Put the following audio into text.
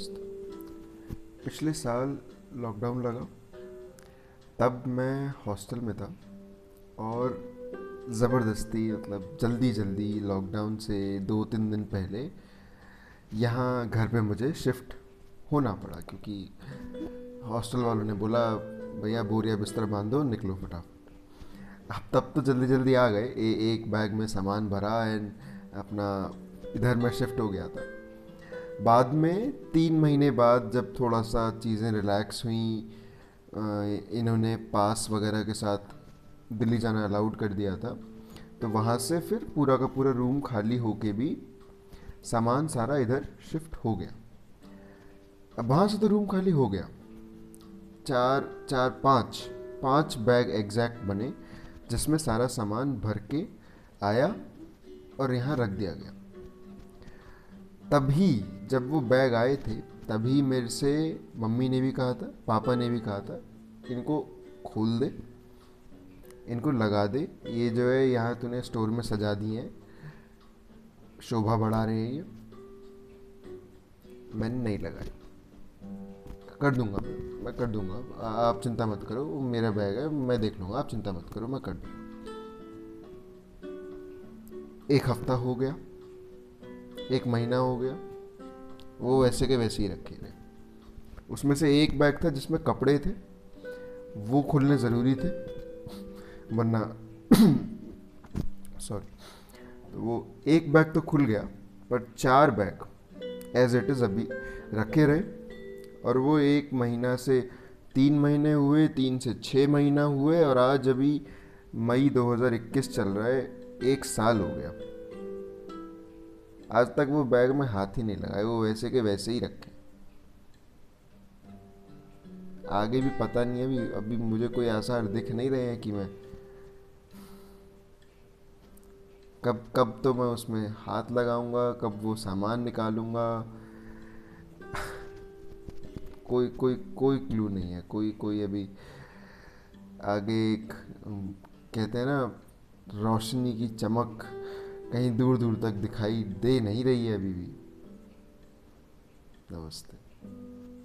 दोस्त। पिछले साल लॉकडाउन लगा तब मैं हॉस्टल में था और ज़बरदस्ती मतलब जल्दी जल्दी लॉकडाउन से दो तीन दिन पहले यहाँ घर पे मुझे शिफ्ट होना पड़ा क्योंकि हॉस्टल वालों ने बोला भैया बोरिया बिस्तर बांधो निकलो फटाफट। अब तब तो जल्दी जल्दी आ गए। ए, एक बैग में सामान भरा एंड अपना इधर मैं शिफ्ट हो गया था। बाद में, तीन महीने बाद जब थोड़ा सा चीज़ें रिलैक्स हुई इन्होंने पास वगैरह के साथ दिल्ली जाना अलाउड कर दिया था तो वहाँ से फिर पूरा का पूरा रूम खाली होके भी सामान सारा इधर शिफ्ट हो गया। अब वहाँ से तो रूम खाली हो गया। चार चार, पाँच पाँच बैग एग्जैक्ट बने, जिसमें सारा सामान भर के आया और यहाँ रख दिया गया। तभी जब वो बैग आए थे, तभी मेरे से मम्मी ने भी कहा था, पापा ने भी कहा था, इनको खोल दे, इनको लगा दे। ये जो है, यहाँ तूने स्टोर में सजा दिए हैं। शोभा बढ़ा रहे हैं ये। मैंने नहीं लगाई। कर दूँगा मैं कर दूँगा। आप चिंता मत करो, वो मेरा बैग है, मैं देख लूँगा। आप चिंता मत करो, मैं कर दूँगा। एक हफ़्ता हो गया। एक महीना हो गया, वो वैसे के वैसे ही रखे थे उसमें से एक बैग था जिसमें कपड़े थे, वो खुलने ज़रूरी थे, वरना सॉरी तो वो एक बैग तो खुल गया, पर चार बैग एज इट इज़ अभी रखे रहे। और वो एक महीना से तीन महीने हुए, तीन से छः महीना हुए, और आज अभी मई 2021 चल रहा है, एक साल हो गया। आज तक वो बैग में हाथ ही नहीं लगाए, वो वैसे के वैसे ही रखे। आगे भी पता नहीं अभी अभी मुझे कोई आसार दिख नहीं रहे हैं कि मैं कब कब तो मैं उसमें हाथ लगाऊँगा, कब वो सामान निकालूँगा। कोई कोई कोई क्लू नहीं है, कोई कोई अभी आगे एक, कहते हैं ना, रोशनी की चमक। कहीं दूर दूर तक दिखाई दे नहीं रही है अभी भी। नमस्ते।